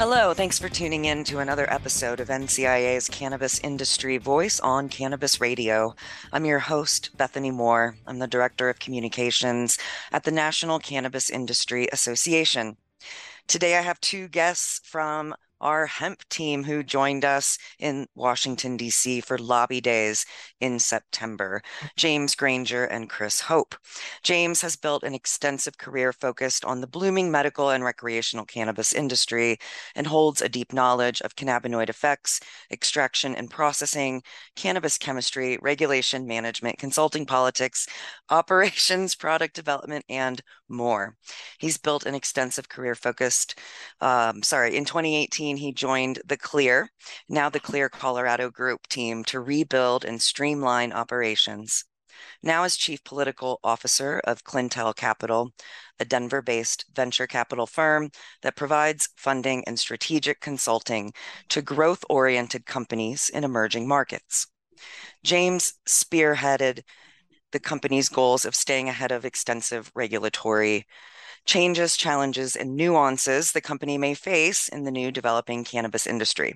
Hello, thanks for tuning in to another episode of NCIA's Cannabis Industry Voice on Cannabis Radio. I'm your host, Bethany Moore. I'm the Director of Communications at the National Cannabis Industry Association. Today, I have two guests from our hemp team who joined us in Washington, D.C. for lobby days in September, James Granger and Chris Hope. James has built an extensive career focused on the blooming medical and recreational cannabis industry and holds a deep knowledge of cannabinoid effects, extraction and processing, cannabis chemistry, regulation, management, consulting politics, operations, product development, and more. He's built an extensive career focused, um, sorry, in 2018, he joined the Clear, now the Clear Colorado Group team to rebuild and streamline operations. Now, as Chief Political Officer of Clintel Capital, a Denver based venture capital firm that provides funding and strategic consulting to growth oriented companies in emerging markets. James spearheaded the company's goals of staying ahead of extensive regulatory changes, challenges, and nuances the company may face in the new developing cannabis industry.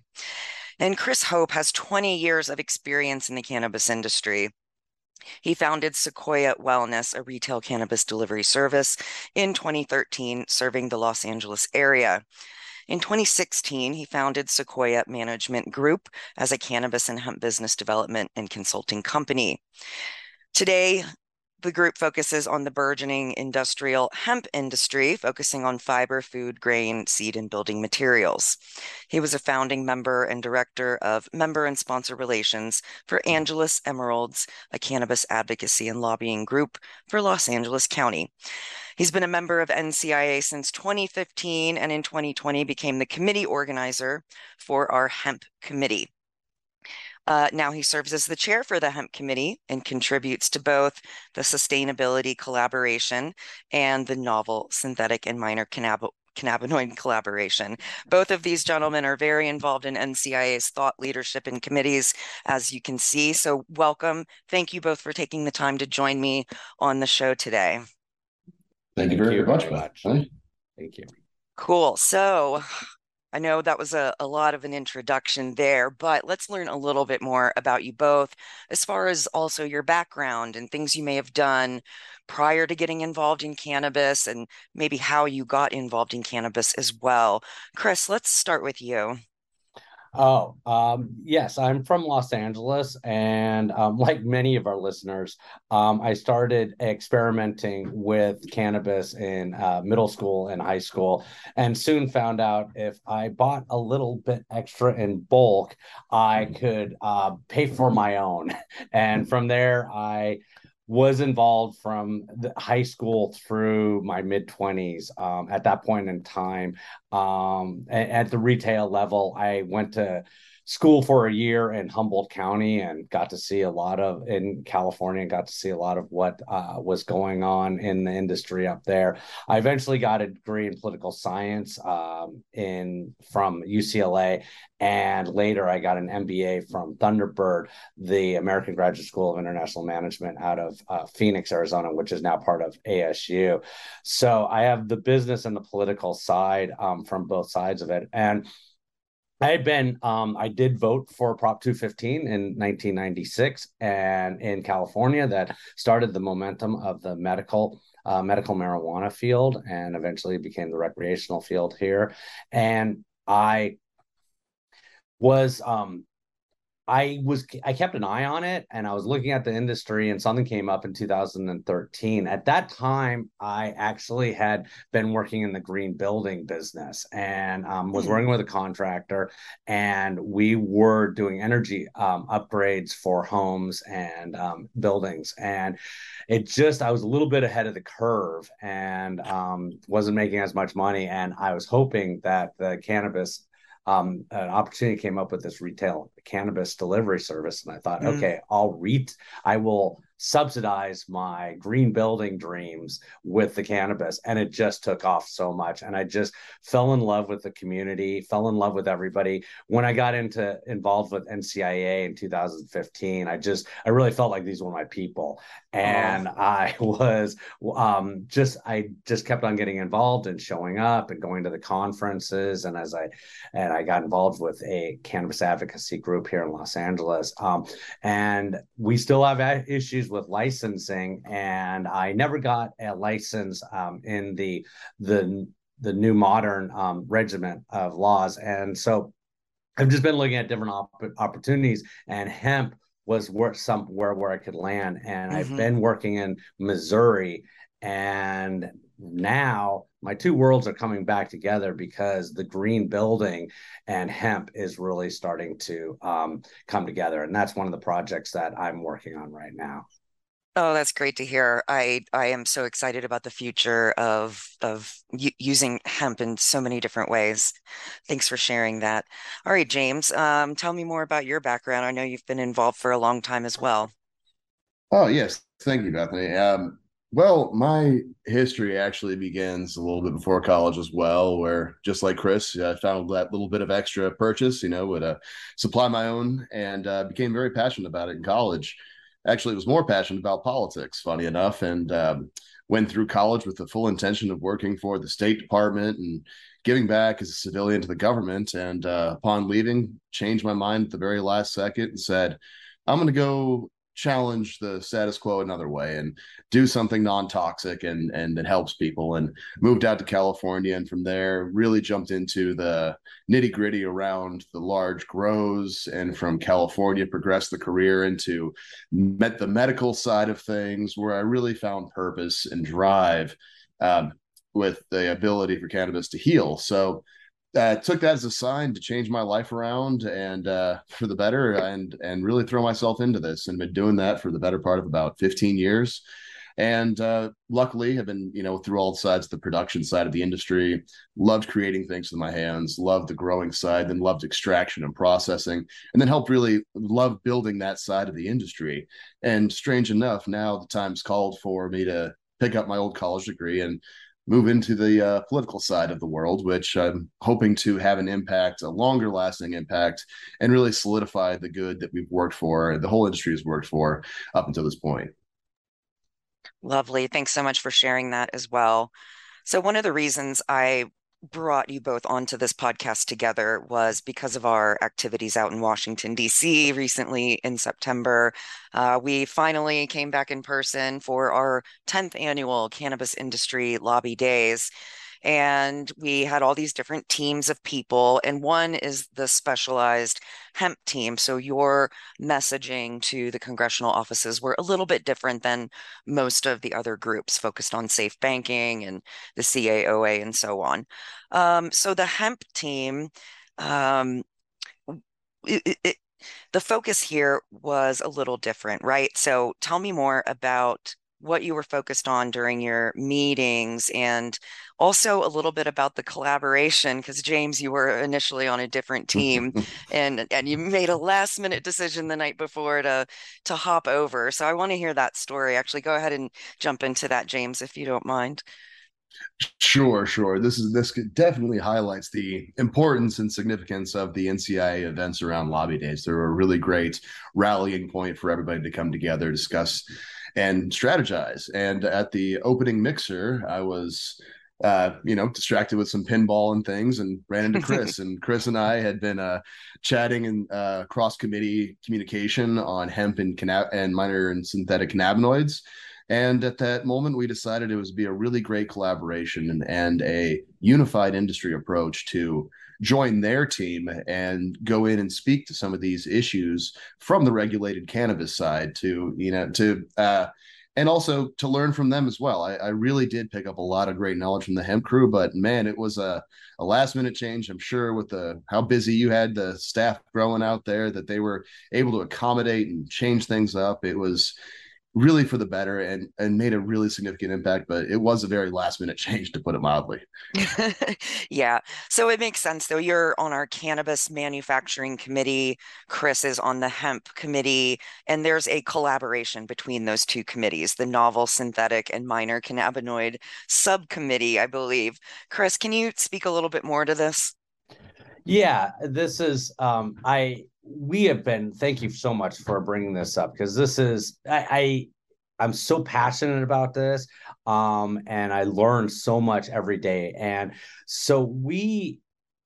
And Chris Hope has 20 years of experience in the cannabis industry. He founded Sequoia Wellness, a retail cannabis delivery service, in 2013, serving the Los Angeles area. In 2016, he founded Sequoia Management Group as a cannabis and hemp business development and consulting company. Today, the group focuses on the burgeoning industrial hemp industry, focusing on fiber, food, grain, seed, and building materials. He was a founding member and director of member and sponsor relations for Angelus Emeralds, a cannabis advocacy and lobbying group for Los Angeles County. He's been a member of NCIA since 2015 and in 2020 became the committee organizer for our hemp committee. Uh, now he serves as the chair for the hemp committee and contributes to both the sustainability collaboration and the novel synthetic and minor cannabinoid cannabinoid collaboration. Both of these gentlemen are very involved in NCIA's thought leadership and committees, as you can see. So, welcome. Thank you both for taking the time to join me on the show today. Thank, Thank you very, much, much. Thank you. Cool. So, I know that was a, a lot of an introduction there, but let's learn a little bit more about you both, as far as also your background and things you may have done prior to getting involved in cannabis and maybe how you got involved in cannabis as well. Chris, let's start with you. Oh, um, yes, I'm from Los Angeles, and um, like many of our listeners, um, I started experimenting with cannabis in uh, middle school and high school, and soon found out if I bought a little bit extra in bulk, I could uh, pay for my own. And from there, I was involved from high school through my mid 20s um, at that point in time. Um, at the retail level i went to school for a year in Humboldt County and got to see a lot of in California and got to see a lot of what uh, was going on in the industry up there. I eventually got a degree in political science um, in from UCLA, and later I got an MBA from Thunderbird, the American Graduate School of International Management out of uh, Phoenix, Arizona, which is now part of ASU. So I have the business and the political side um, from both sides of it, and I had been, um, I did vote for Prop 215 in 1996 and in California that started the momentum of the medical uh, medical marijuana field and eventually became the recreational field here. And I was um, I was I kept an eye on it and I was looking at the industry and something came up in 2013. At that time, I actually had been working in the green building business and um, was mm. working with a contractor and we were doing energy um, upgrades for homes and um, buildings and it just I was a little bit ahead of the curve and um, wasn't making as much money and I was hoping that the cannabis um, an opportunity came up with this retail cannabis delivery service, and I thought, mm. okay, I'll read, I will subsidize my green building dreams with the cannabis and it just took off so much. And i just fell in love with the community fell in love with everybody. When i got into involved with ncia in 2015 i just i really felt like these were my people. And oh. i was um, just i just kept on getting involved and showing up and going to the conferences. And as i and i got involved with a cannabis advocacy group here in los angeles. Um, and we still have issues issues with licensing, and I never got a license um, in the the the new modern um, regiment of laws, and so I've just been looking at different op- opportunities, and hemp was where somewhere where I could land, and mm-hmm. I've been working in Missouri, and now my two worlds are coming back together because the green building and hemp is really starting to um, come together. And that's one of the projects that i'm working on right now Oh, that's great to hear. I I am so excited about the future of of using hemp in so many different ways. Thanks for sharing that. All right, James, um, tell me more about your background. I know you've been involved for a long time as well. Oh, yes. Thank you, Bethany. Um, well, my history actually begins a little bit before college as well, where just like Chris, I found that little bit of extra purchase, you know, would uh, supply my own and uh, became very passionate about it in college actually was more passionate about politics, funny enough, and um, went through college with the full intention of working for the State Department and giving back as a civilian to the government. And uh, upon leaving, changed my mind at the very last second and said, I'm going to go challenge the status quo another way and do something non-toxic and and that helps people. And moved out to California and from there really jumped into the nitty-gritty around the large grows and from California progressed the career into met the medical side of things where I really found purpose and drive um, with the ability for cannabis to heal. So uh, took that as a sign to change my life around and uh, for the better and and really throw myself into this and been doing that for the better part of about 15 years. And uh, luckily have been you know through all sides the production side of the industry. Loved creating things with my hands loved the growing side then loved extraction and processing and then helped really love building that side of the industry. And strange enough now the time's called for me to pick up my old college degree and move into the uh, political side of the world, which I'm hoping to have an impact, a longer lasting impact, and really solidify the good that we've worked for, the whole industry has worked for up until this point. Lovely. Thanks so much for sharing that as well. So, one of the reasons I brought you both onto this podcast together was because of our activities out in Washington, D.C. recently in September. Uh, we finally came back in person for our 10th annual Cannabis Industry Lobby Days. And we had all these different teams of people. And one is the specialized hemp team. So your messaging to the congressional offices were a little bit different than most of the other groups focused on safe banking and the CAOA and so on. Um, so the hemp team, um, it, it, the focus here was a little different, right? So tell me more about what you were focused on during your meetings and also a little bit about the collaboration because James you were initially on a different team and and you made a last minute decision the night before to to hop over so I want to hear that story actually go ahead and jump into that James if you don't mind Sure, sure. This is this definitely highlights the importance and significance of the NCIA events around lobby days. They're a really great rallying point for everybody to come together, discuss, and strategize. And at the opening mixer, I was uh, you know, distracted with some pinball and things and ran into Chris. and Chris and I had been uh, chatting in uh, cross committee communication on hemp and, canna- and minor and synthetic cannabinoids. And at that moment, we decided it was be a really great collaboration and, and a unified industry approach to join their team and go in and speak to some of these issues from the regulated cannabis side to, you know, to, uh, and also to learn from them as well. I, I, really did pick up a lot of great knowledge from the hemp crew, but man, it was a, a last minute change. I'm sure with the how busy you had the staff growing out there that they were able to accommodate and change things up. It was really for the better and and made a really significant impact but it was a very last minute change to put it mildly. Yeah. So it makes sense though. You're on our cannabis manufacturing committee. Chris is on the hemp committee. And there's a collaboration between those two committees the novel synthetic and minor cannabinoid subcommittee i believe. Chris can you speak a little bit more to this? Yeah. This is um i we have been thank you so much for bringing this up because this is I, I am so passionate about this um and I learn so much every day. And so we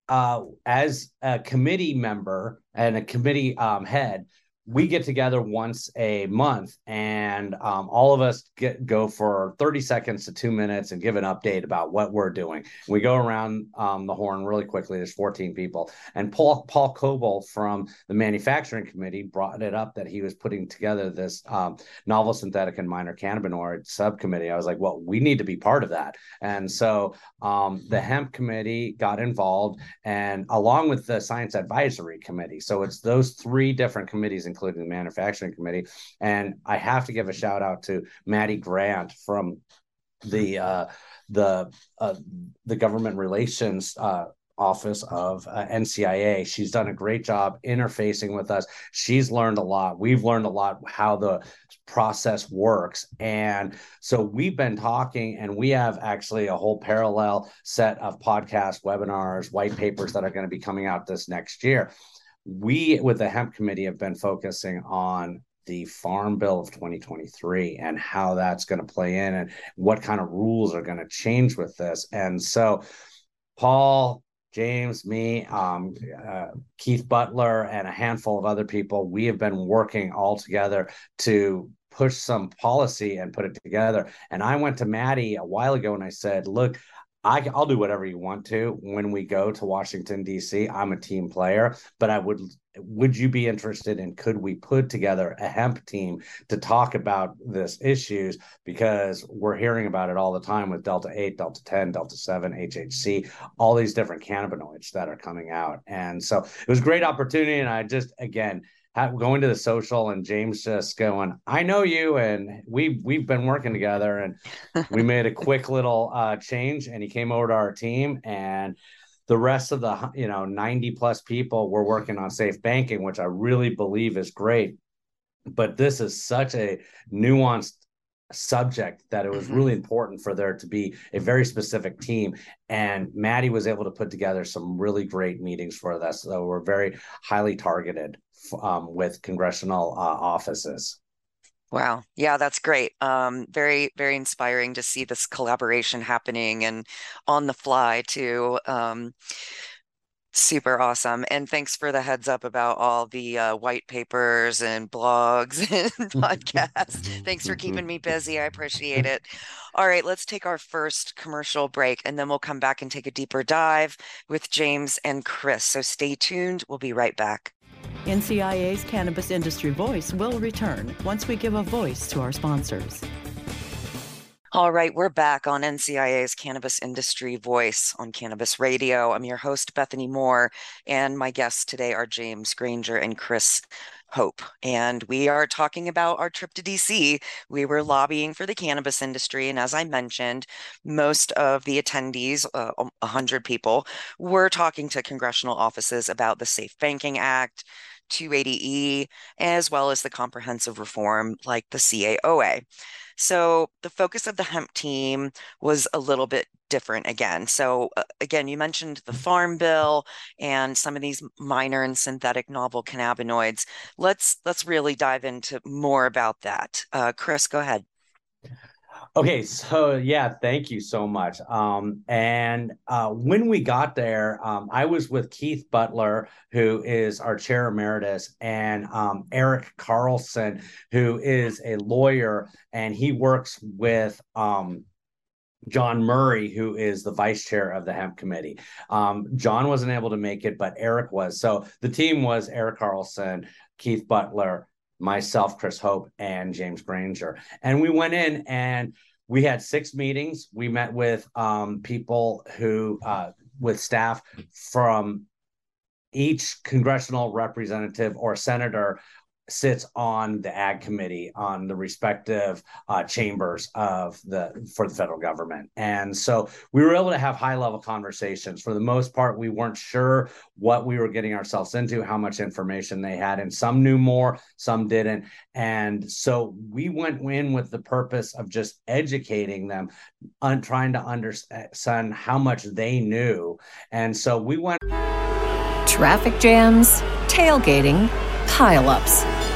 uh as a committee member and a committee um head we get together once a month and um, all of us get go for 30 seconds to two minutes and give an update about what we're doing. We go around um, the horn really quickly. There's 14 people. And paul paul coble from the manufacturing committee brought it up that he was putting together this um, novel synthetic and minor cannabinoid subcommittee. I was like well we need to be part of that. And so um, the hemp committee got involved and along with the science advisory committee. So it's those three different committees including the manufacturing committee. And I have to give a shout out to Maddie Grant from the uh, the uh, the government relations uh, office of uh, NCIA. She's done a great job interfacing with us. She's learned a lot. We've learned a lot how the process works. And so we've been talking, and we have actually a whole parallel set of podcast webinars, white papers that are going to be coming out this next year we with the hemp committee have been focusing on the farm bill of 2023 and how that's going to play in and what kind of rules are going to change with this. And so paul james me um, uh, keith butler and a handful of other people we have been working all together to push some policy and put it together. And i went to maddie a while ago and i said look I, will do whatever you want to when we go to Washington D.C. I'm a team player, but I would. Would you be interested in? Could we put together a hemp team to talk about this issues because we're hearing about it all the time with Delta Eight, Delta Ten, Delta Seven, HHC, all these different cannabinoids that are coming out, and so it was a great opportunity. And I just again going to the social and James just going, I know you, and we we've been working together, and we made a quick little uh, change, and he came over to our team, and the rest of the you know 90 plus people were working on safe banking, which I really believe is great. But this is such a nuanced subject that it was mm-hmm. really important for there to be a very specific team and maddie was able to put together some really great meetings for us so we're very highly targeted um, with congressional uh, offices Wow. Yeah, that's great. Um, very, very inspiring to see this collaboration happening and on the fly too. Um, Super awesome. And thanks for the heads up about all the uh, white papers and blogs and podcasts. thanks for keeping me busy. I appreciate it. All right, let's take our first commercial break and then we'll come back and take a deeper dive with James and Chris. So stay tuned. We'll be right back. NCIA's Cannabis Industry Voice will return once we give a voice to our sponsors. All right, we're back on NCIA's Cannabis Industry Voice on Cannabis Radio. I'm your host, Bethany Moore, and my guests today are James Granger and Chris Hope. And we are talking about our trip to DC. We were lobbying for the cannabis industry. And as I mentioned, most of the attendees, uh, 100 people, were talking to congressional offices about the Safe Banking Act, 280E, as well as the comprehensive reform like the CAOA. So the focus of the hemp team was a little bit different again. So uh, again, you mentioned the farm bill and some of these minor and synthetic novel cannabinoids. Let's let's really dive into more about that. Uh, Chris, go ahead. Okay, so yeah, thank you so much. Um, and uh, when we got there, um, I was with Keith Butler, who is our chair emeritus, and um, Eric Carlson, who is a lawyer, and he works with um, John Murray, who is the vice chair of the hemp committee. Um, John wasn't able to make it, but Eric was. So the team was Eric Carlson, Keith Butler, myself, Chris Hope, and James Granger. And we went in and we had six meetings. We met with um, people who, uh, with staff from each congressional representative or senator sits on the ag committee on the respective uh, chambers of the for the federal government. And so we were able to have high level conversations. For the most part we weren't sure what we were getting ourselves into how much information they had and some knew more some didn't. And so we went in with the purpose of just educating them on trying to understand how much they knew. And so we went traffic jams tailgating pileups.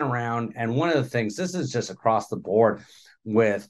around and one of the things this is just across the board with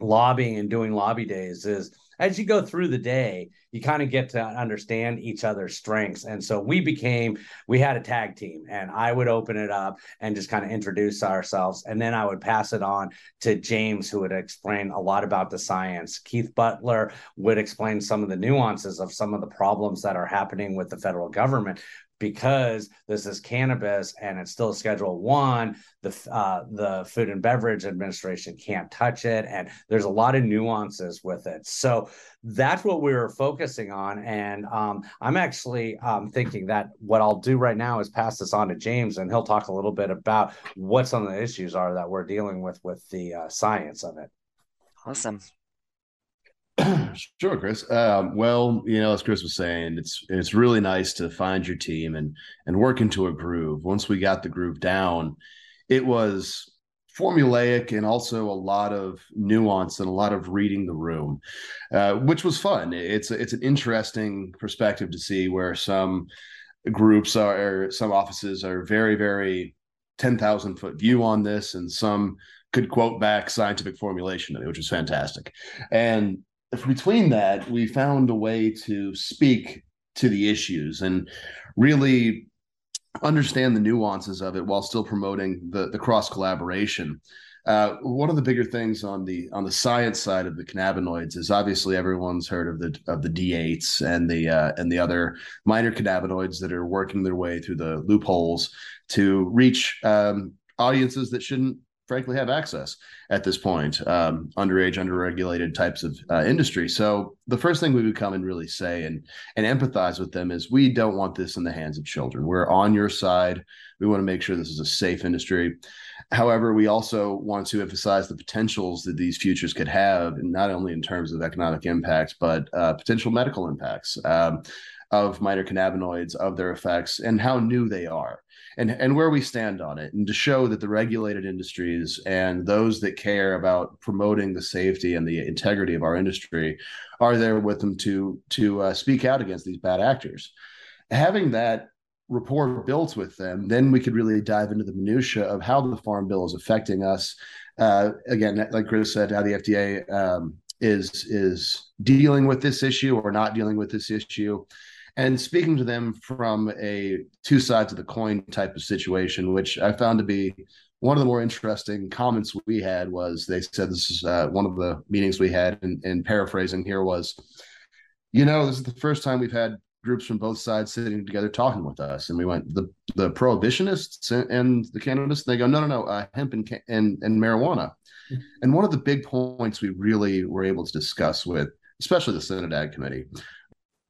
lobbying and doing lobby days is as you go through the day you kind of get to understand each other's strengths. And so we became we had a tag team and i would open it up and just kind of introduce ourselves and then i would pass it on to james who would explain a lot about the science. Keith butler would explain some of the nuances of some of the problems that are happening with the federal government because this is cannabis and it's still Schedule One, the uh, the Food and Beverage Administration can't touch it, and there's a lot of nuances with it. So that's what we were focusing on, and um, I'm actually um, thinking that what I'll do right now is pass this on to James, and he'll talk a little bit about what some of the issues are that we're dealing with with the uh, science of it. Awesome. sure, Chris. Um, well, you know, as Chris was saying, it's it's really nice to find your team and and work into a groove. Once we got the groove down, it was formulaic and also a lot of nuance and a lot of reading the room, uh, which was fun. It's it's an interesting perspective to see where some groups are, some offices are very very ten thousand foot view on this, and some could quote back scientific formulation, which was fantastic. And between that, we found a way to speak to the issues and really understand the nuances of it while still promoting the, the cross collaboration. Uh, one of the bigger things on the on the science side of the cannabinoids is obviously everyone's heard of the of the D8s and the uh, and the other minor cannabinoids that are working their way through the loopholes to reach um, audiences that shouldn't frankly have access at this point um, underage underregulated types of uh, industry. So the first thing we would come and really say and and empathize with them is we don't want this in the hands of children. We're on your side. We want to make sure this is a safe industry. However we also want to emphasize the potentials that these futures could have not only in terms of economic impacts but uh, potential medical impacts. Um, of minor cannabinoids of their effects and how new they are and and where we stand on it and to show that the regulated industries and those that care about promoting the safety and the integrity of our industry are there with them to to uh, speak out against these bad actors. Having that rapport built with them then we could really dive into the minutia of how the farm bill is affecting us. Uh, again like chris said how the fda um, is is dealing with this issue or not dealing with this issue and speaking to them from a two sides of the coin type of situation, which I found to be one of the more interesting comments we had was they said this is uh, one of the meetings we had, and, and paraphrasing here was, you know, this is the first time we've had groups from both sides sitting together talking with us, and we went the the prohibitionists and, and the cannabis. They go, no, no, no, uh, hemp and, and and marijuana. Hmm. And one of the big points we really were able to discuss with, especially the Senate Ag Committee,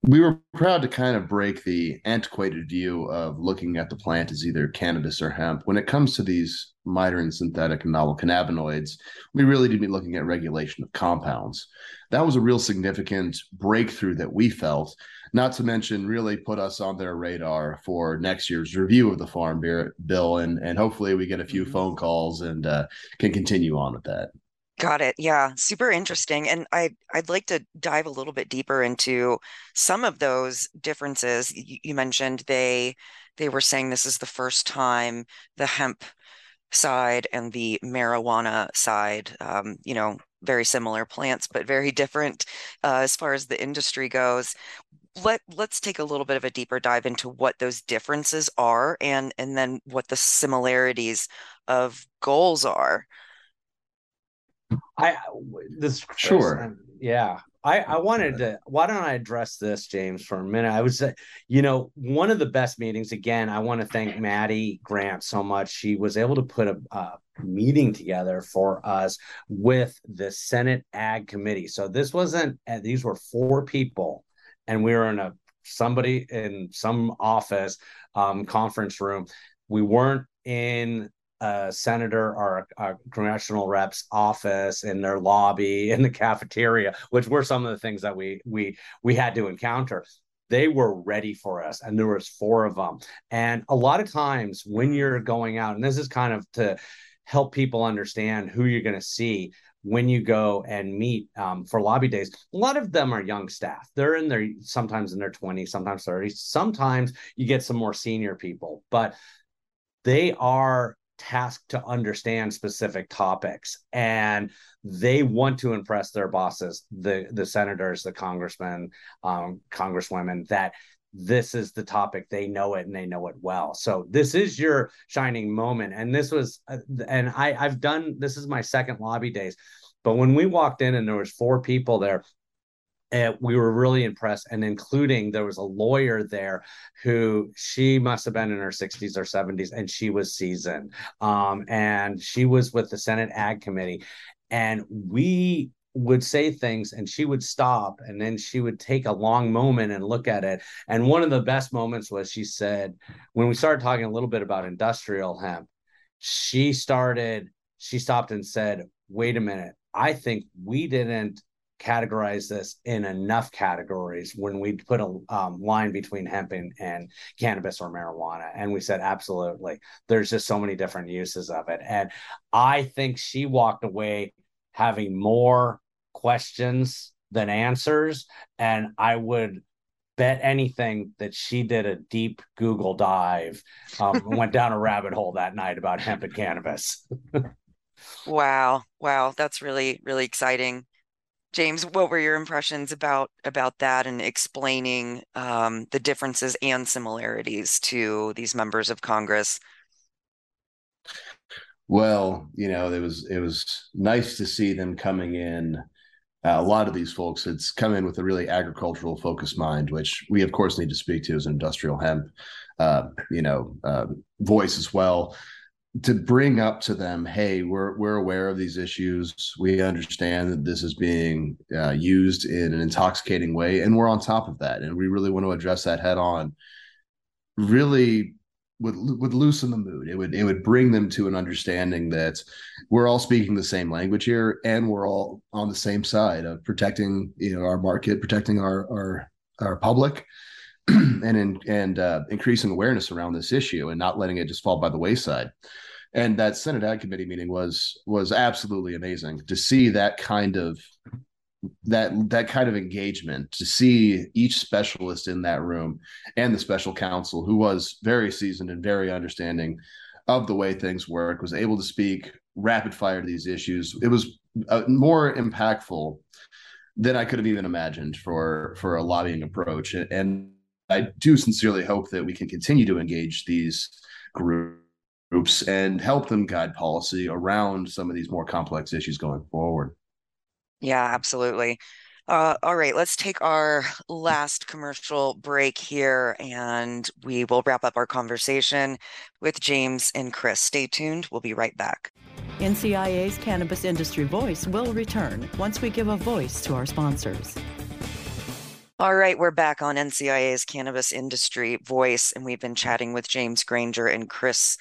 we were proud to kind of break the antiquated view of looking at the plant as either cannabis or hemp. When it comes to these and synthetic and novel cannabinoids, we really to be looking at regulation of compounds. That was a real significant breakthrough that we felt, not to mention really put us on their radar for next year's review of the Farm Bill. And, and hopefully we get a few mm-hmm. phone calls and uh, can continue on with that. Got it. Yeah, super interesting. And I I'd like to dive a little bit deeper into some of those differences. You, you mentioned they they were saying this is the first time the hemp side and the marijuana side, um, you know, very similar plants, but very different uh, as far as the industry goes. Let let's take a little bit of a deeper dive into what those differences are and and then what the similarities of goals are. I this sure. yeah. I, I wanted to why don't I address this, James, for a minute? I would say, you know, one of the best meetings, again, I want to thank Maddie Grant so much. She was able to put a, a meeting together for us with the Senate Ag Committee. So this wasn't these were four people, and we were in a somebody in some office um, conference room. We weren't in a senator or a, a, congressional rep's office in their lobby in the cafeteria which were some of the things that we we we had to encounter. They were ready for us and there was four of them and a lot of times when you're going out and this is kind of to help people understand who you're going to see when you go and meet um, for lobby days a lot of them are young staff. They're in their sometimes in their 20s sometimes 30s sometimes you get some more senior people but they are tasked to understand specific topics and they want to impress their bosses the the senators the congressmen um, congresswomen that this is the topic they know it and they know it well. So this is your shining moment and this was uh, and i i've done this is my second lobby days but when we walked in and there was four people there and we were really impressed and including there was a lawyer there who she must have been in her 60s or 70s and she was seasoned. Um, and she was with the senate ag committee and we would say things and she would stop and then she would take a long moment and look at it. And one of the best moments was she said when we started talking a little bit about industrial hemp she started she stopped and said wait a minute. I think we didn't categorize this in enough categories when we put a um, line between hemp and, and cannabis or marijuana. And we said, absolutely. There's just so many different uses of it. And I think she walked away having more questions than answers. And I would bet anything that she did a deep Google dive, um, went down a rabbit hole that night about hemp and cannabis. wow. Wow. That's really, really exciting. James, what were your impressions about about that and explaining um, the differences and similarities to these members of Congress? Well, you know, it was it was nice to see them coming in. Uh, a lot of these folks had come in with a really agricultural focused mind, which we of course need to speak to as an industrial hemp, uh, you know, uh, voice as well to bring up to them, hey, we're we're aware of these issues. We understand that this is being uh, used in an intoxicating way, and we're on top of that, and we really want to address that head on. Really would would loosen the mood. It would it would bring them to an understanding that we're all speaking the same language here, and we're all on the same side of protecting you know our market, protecting our our our public, and in, and uh, increasing awareness around this issue and not letting it just fall by the wayside. And that Senate Ag Committee meeting was was absolutely amazing to see that kind of that that kind of engagement to see each specialist in that room and the special counsel who was very seasoned and very understanding of the way things work was able to speak rapid fire to these issues it was uh, more impactful than i could have even imagined for for a lobbying approach and I do sincerely hope that we can continue to engage these groups and help them guide policy around some of these more complex issues going forward. Yeah, absolutely. Uh, all right, let's take our last commercial break here and we will wrap up our conversation with James and Chris. Stay tuned. We'll be right back. NCIA's Cannabis Industry Voice will return once we give a voice to our sponsors. All right, we're back on NCIA's Cannabis Industry Voice, and we've been chatting with James Granger and Chris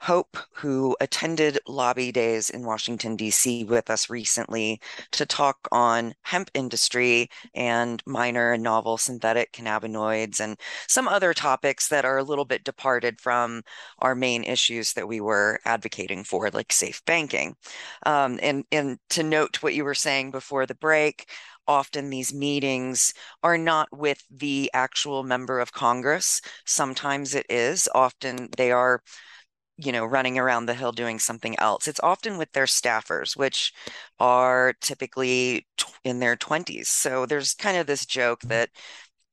Hope, who attended lobby days in Washington, D.C. with us recently to talk on hemp industry and minor and novel synthetic cannabinoids and some other topics that are a little bit departed from our main issues that we were advocating for, like safe banking. Um, and, and to note what you were saying before the break, often these meetings are not with the actual member of Congress. Sometimes it is. Often they are, you know, running around the hill doing something else. It's often with their staffers, which are typically in their 20s. So there's kind of this joke that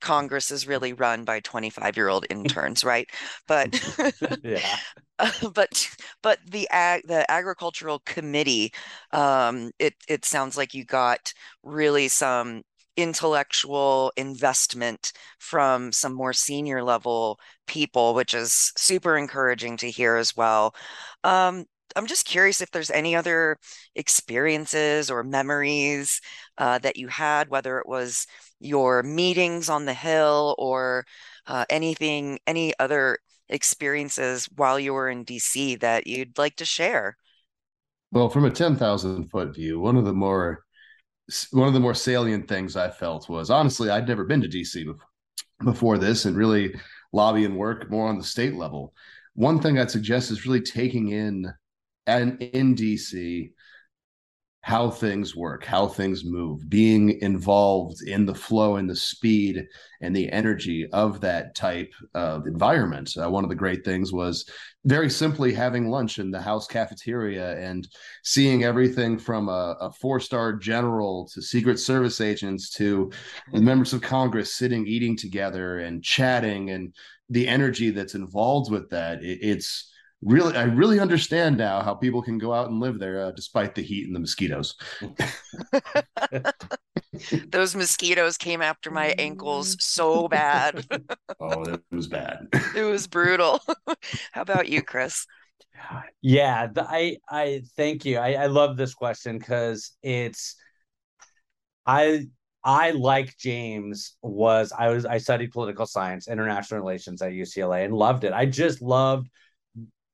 Congress is really run by 25 year old interns, right? But yeah. but but the ag the agricultural committee, um, it it sounds like you got really some intellectual investment from some more senior level people, which is super encouraging to hear as well. Um, I'm just curious if there's any other experiences or memories uh, that you had, whether it was your meetings on the Hill or uh, anything, any other experiences while you were in DC that you'd like to share? Well, from a 10,000 foot view, one of the more one of the more salient things I felt was honestly, I'd never been to DC before this and really lobby and work more on the state level. One thing I'd suggest is really taking in and in DC how things work, how things move, being involved in the flow and the speed and the energy of that type of environment. Uh, one of the great things was very simply having lunch in the house cafeteria and seeing everything from a, a four star general to Secret Service agents to members of Congress sitting, eating together and chatting and the energy that's involved with that. It, it's really i really understand now how people can go out and live there uh, despite the heat and the mosquitoes. Those mosquitoes came after my ankles so bad. Oh it was bad. It was brutal. How about you chris? Yeah the, i i thank you. I, I love this question because it's i I like James was I was I studied political science, international relations at UCLA and loved it. I just loved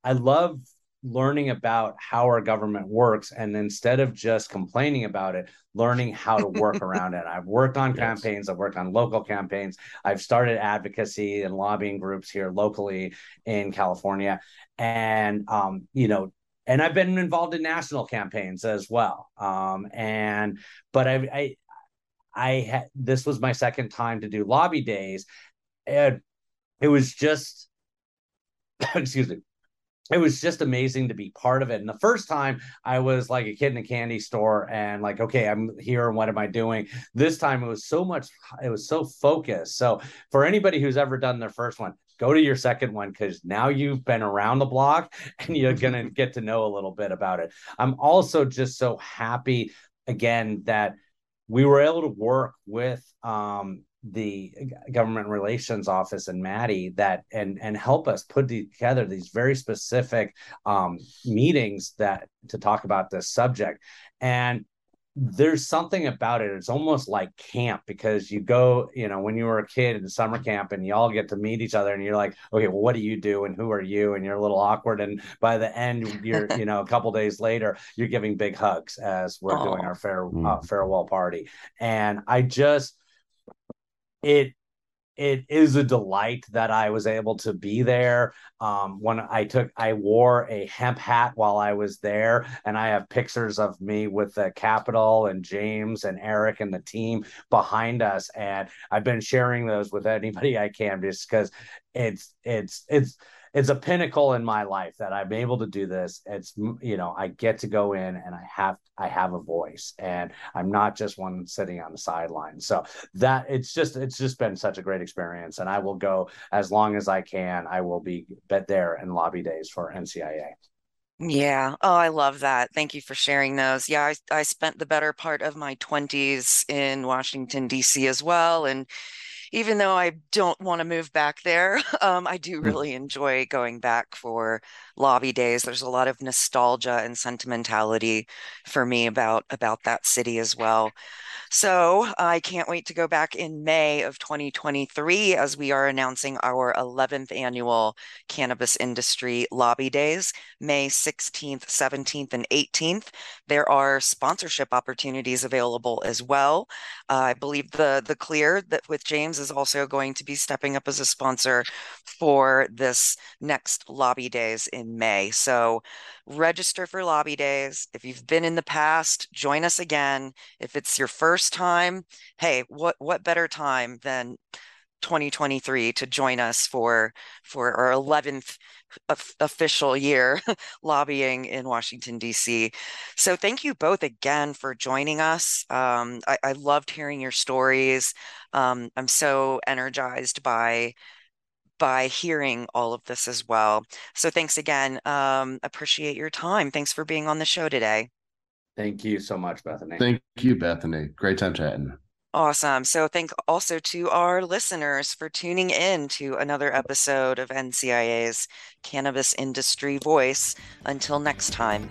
I love learning about how our government works and instead of just complaining about it learning how to work around it i've worked on yes. campaigns i've worked on local campaigns i've started advocacy and lobbying groups here locally in california and um, you know and i've been involved in national campaigns as well um, and but i i i had this was my second time to do lobby days and it was just excuse me it was just amazing to be part of it. And the first time I was like a kid in a candy store and like, okay, I'm here and what am I doing? This time it was so much, it was so focused. So for anybody who's ever done their first one, go to your second one because now you've been around the block and you're going to get to know a little bit about it. I'm also just so happy again that we were able to work with um, the government relations office and Maddie that and and help us put together these very specific um, meetings that to talk about this subject. And there's something about it. It's almost like camp because you go, you know, when you were a kid in summer camp and you all get to meet each other and you're like, okay, well, what do you do and who are you? And you're a little awkward. And by the end, you're, you know, a couple days later, you're giving big hugs as we're Aww. doing our fair, uh, mm. farewell party. And I just, it it is a delight that I was able to be there. Um, when I took, I wore a hemp hat while I was there, and I have pictures of me with the Capitol and James and Eric and the team behind us. And I've been sharing those with anybody I can, just because it's it's it's it's a pinnacle in my life that I'm able to do this. It's you know I get to go in and I have I have a voice and I'm not just one sitting on the sideline. So that it's just it's just been such a great experience and I will go as long as I can. I will be bet there in lobby days for NCIA. Yeah. Oh, I love that. Thank you for sharing those. Yeah, I, I spent the better part of my 20s in Washington, D.C. as well. And even though I don't want to move back there, um, I do mm. really enjoy going back for lobby days. There's a lot of nostalgia and sentimentality for me about about that city as well. So I can't wait to go back in May of 2023 as we are announcing our 11th annual cannabis industry lobby days, May 16th, 17th, and 18th. There are sponsorship opportunities available as well. Uh, I believe the the Clear that with James is also going to be stepping up as a sponsor for this next lobby days in May. So register for lobby days. If you've been in the past, join us again. If it's your first time, hey, what what better time than 2023 to join us for for our 11th official year lobbying in Washington D.C. So thank you both again for joining us. Um, I, I, loved hearing your stories. Um, I'm so energized by by hearing all of this as well. So thanks again. Um, appreciate your time. Thanks for being on the show today. Thank you so much, Bethany. Thank you, Bethany. Great time chatting. Awesome. So thank also to our listeners for tuning in to another episode of NCIA's Cannabis Industry Voice. Until next time.